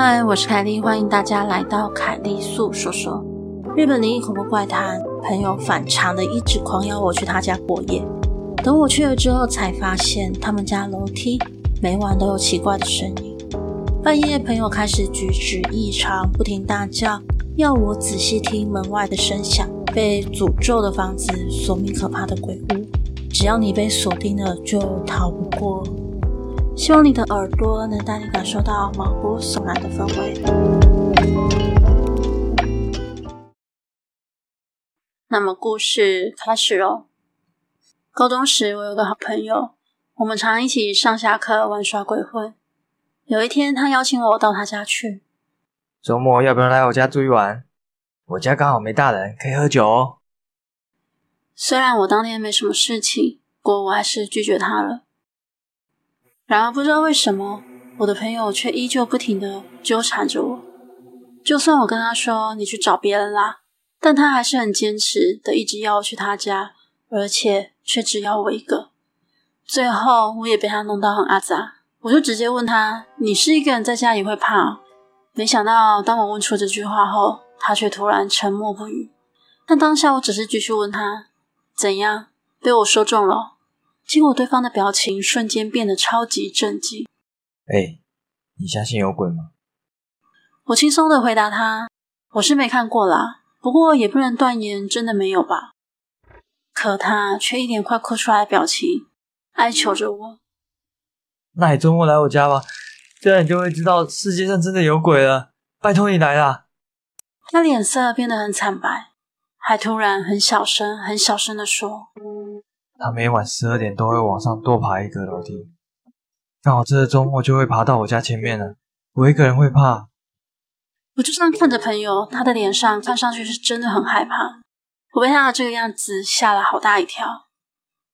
嗨，我是凯莉，欢迎大家来到凯莉素说说。日本灵异恐怖怪谈，朋友反常的一直狂邀我去他家过夜。等我去了之后，才发现他们家楼梯每晚都有奇怪的声音。半夜，朋友开始举止异常，不停大叫，要我仔细听门外的声响。被诅咒的房子，索命可怕的鬼屋，只要你被锁定了，就逃不过。希望你的耳朵能带你感受到毛骨悚然的氛围。那么故事开始喽。高中时，我有个好朋友，我们常一起上下课玩耍鬼混。有一天，他邀请我到他家去。周末要不要来我家住一晚？我家刚好没大人，可以喝酒哦。虽然我当天没什么事情，不过我还是拒绝他了。然而，不知道为什么，我的朋友却依旧不停地纠缠着我。就算我跟他说“你去找别人啦”，但他还是很坚持的，一直要我去他家，而且却只要我一个。最后，我也被他弄到很阿杂，我就直接问他：“你是一个人在家也会怕？”没想到，当我问出这句话后，他却突然沉默不语。但当下，我只是继续问他：“怎样？被我说中了？”结果对方的表情瞬间变得超级震惊。哎，你相信有鬼吗？我轻松的回答他：“我是没看过啦，不过也不能断言真的没有吧。”可他却一脸快哭出来的表情，哀求着我：“那你周末来我家吧，这样你就会知道世界上真的有鬼了。拜托你来啦！”他脸色变得很惨白，还突然很小声、很小声的说。他每晚十二点都会往上多爬一个楼梯，刚好这个周末就会爬到我家前面了。我一个人会怕。我就这样看着朋友，他的脸上看上去是真的很害怕。我被他的这个样子吓了好大一跳，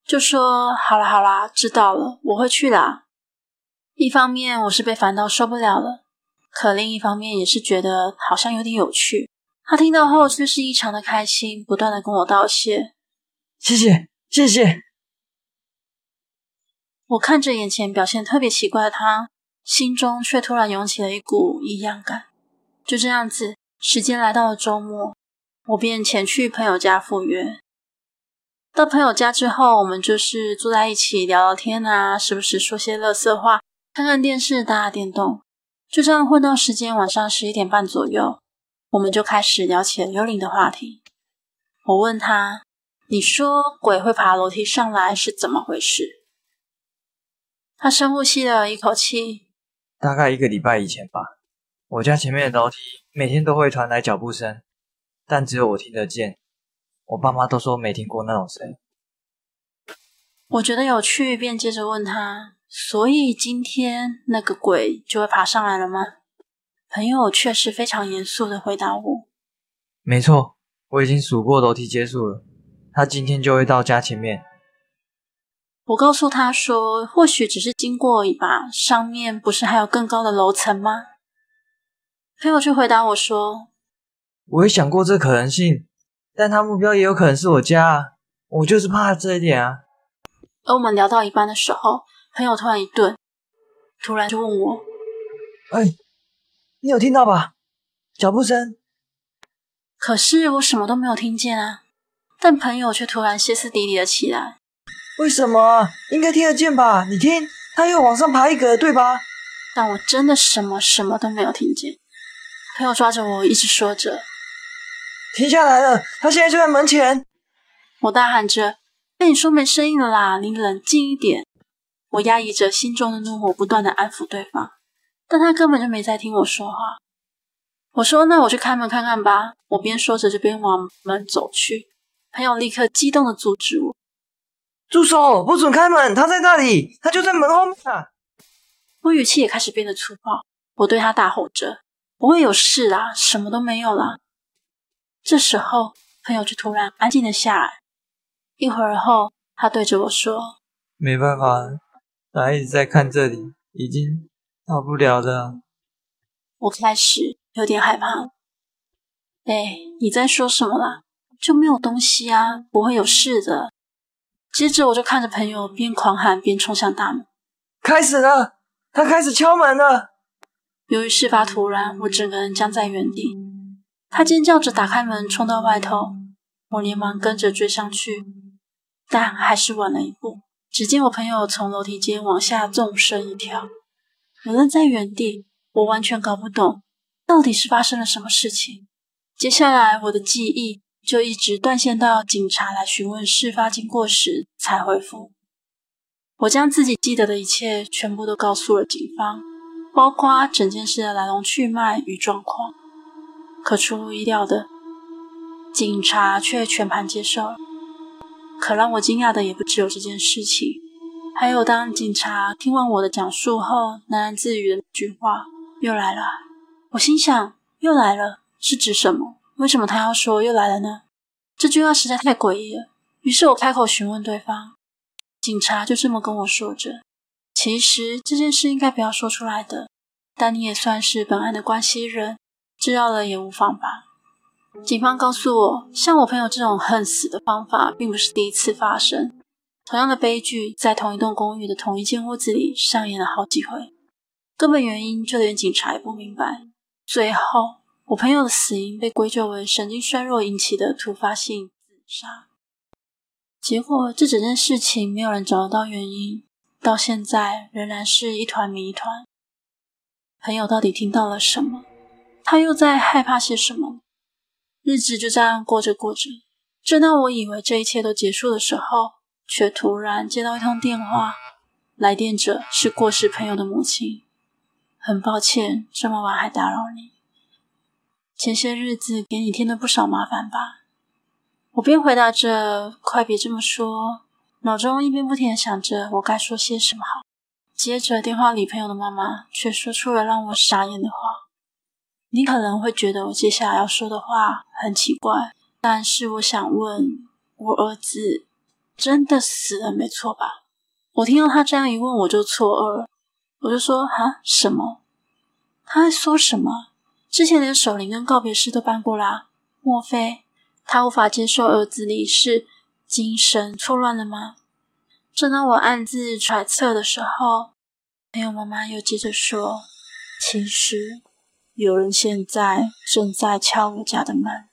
就说：“好啦好啦，知道了，我会去啦。”一方面我是被烦到受不了了，可另一方面也是觉得好像有点有趣。他听到后却是异常的开心，不断的跟我道谢：“谢谢。”谢谢。我看着眼前表现特别奇怪的他，心中却突然涌起了一股异样感。就这样子，时间来到了周末，我便前去朋友家赴约。到朋友家之后，我们就是坐在一起聊聊天啊，时不时说些乐色话，看看电视，打打电动。就这样混到时间晚上十一点半左右，我们就开始聊起了幽灵的话题。我问他。你说鬼会爬楼梯上来是怎么回事？他深呼吸了一口气，大概一个礼拜以前吧。我家前面的楼梯每天都会传来脚步声，但只有我听得见。我爸妈都说没听过那种声。我觉得有趣，便接着问他：所以今天那个鬼就会爬上来了吗？朋友却是非常严肃的回答我：没错，我已经数过楼梯阶数了。他今天就会到家前面。我告诉他说，或许只是经过而已吧，上面不是还有更高的楼层吗？朋友却回答我说：“我也想过这可能性，但他目标也有可能是我家啊，我就是怕这一点啊。”而我们聊到一半的时候，朋友突然一顿，突然就问我：“哎，你有听到吧？脚步声？”可是我什么都没有听见啊。但朋友却突然歇斯底里了起来。为什么？应该听得见吧？你听，他又往上爬一格，对吧？但我真的什么什么都没有听见。朋友抓着我，一直说着：“停下来了，他现在就在门前。”我大喊着：“被你说没声音了啦，你冷静一点。”我压抑着心中的怒火，不断的安抚对方，但他根本就没在听我说话。我说：“那我去开门看看吧。”我边说着就边往门走去。朋友立刻激动的阻止我：“住手！不准开门！他在那里，他就在门后面啊！”我语气也开始变得粗暴，我对他大吼着：“不会有事啦，什么都没有啦。”这时候，朋友就突然安静了下来。一会儿后，他对着我说：“没办法。”他一直在看这里，已经到不了的。我开始有点害怕。哎，你在说什么啦？就没有东西啊，不会有事的。接着我就看着朋友边狂喊边冲向大门。开始了，他开始敲门了。由于事发突然，我整个人僵在原地。他尖叫着打开门冲到外头，我连忙跟着追上去，但还是晚了一步。只见我朋友从楼梯间往下纵身一跳，我愣在原地，我完全搞不懂到底是发生了什么事情。接下来我的记忆就一直断线到警察来询问事发经过时才回复。我将自己记得的一切全部都告诉了警方，包括整件事的来龙去脉与状况。可出乎意料的，警察却全盘接受。可让我惊讶的也不只有这件事情，还有当警察听完我的讲述后，喃喃自语的那句话又来了。我心想，又来了是指什么？为什么他要说又来了呢？这句话实在太诡异了。于是我开口询问对方，警察就这么跟我说着：“其实这件事应该不要说出来的，但你也算是本案的关系人，知道了也无妨吧。”警方告诉我，像我朋友这种恨死的方法，并不是第一次发生。同样的悲剧在同一栋公寓的同一间屋子里上演了好几回，根本原因就连警察也不明白。最后，我朋友的死因被归咎为神经衰弱引起的突发性自杀。结果，这整件事情没有人找得到原因，到现在仍然是一团谜团。朋友到底听到了什么？他又在害怕些什么？日子就这样过着过着，正当我以为这一切都结束的时候，却突然接到一通电话，来电者是过世朋友的母亲。很抱歉，这么晚还打扰你。前些日子给你添了不少麻烦吧？我边回答着“快别这么说”，脑中一边不停的想着我该说些什么好。接着电话里朋友的妈妈却说出了让我傻眼的话。你可能会觉得我接下来要说的话很奇怪，但是我想问，我儿子真的死了没错吧？我听到他这样一问，我就错愕了，我就说：哈，什么？他在说什么？之前连守灵跟告别式都办过啦，莫非他无法接受儿子离世，精神错乱了吗？正当我暗自揣测的时候，朋友妈妈又接着说：其实。有人现在正在敲我家的门。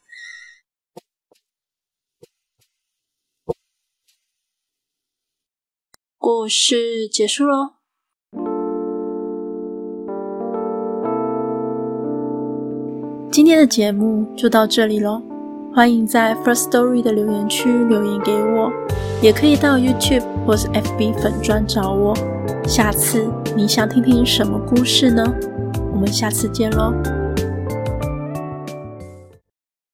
故事结束喽。今天的节目就到这里喽。欢迎在 First Story 的留言区留言给我，也可以到 YouTube 或是 FB 粉专找我。下次你想听听什么故事呢？我们下次见喽。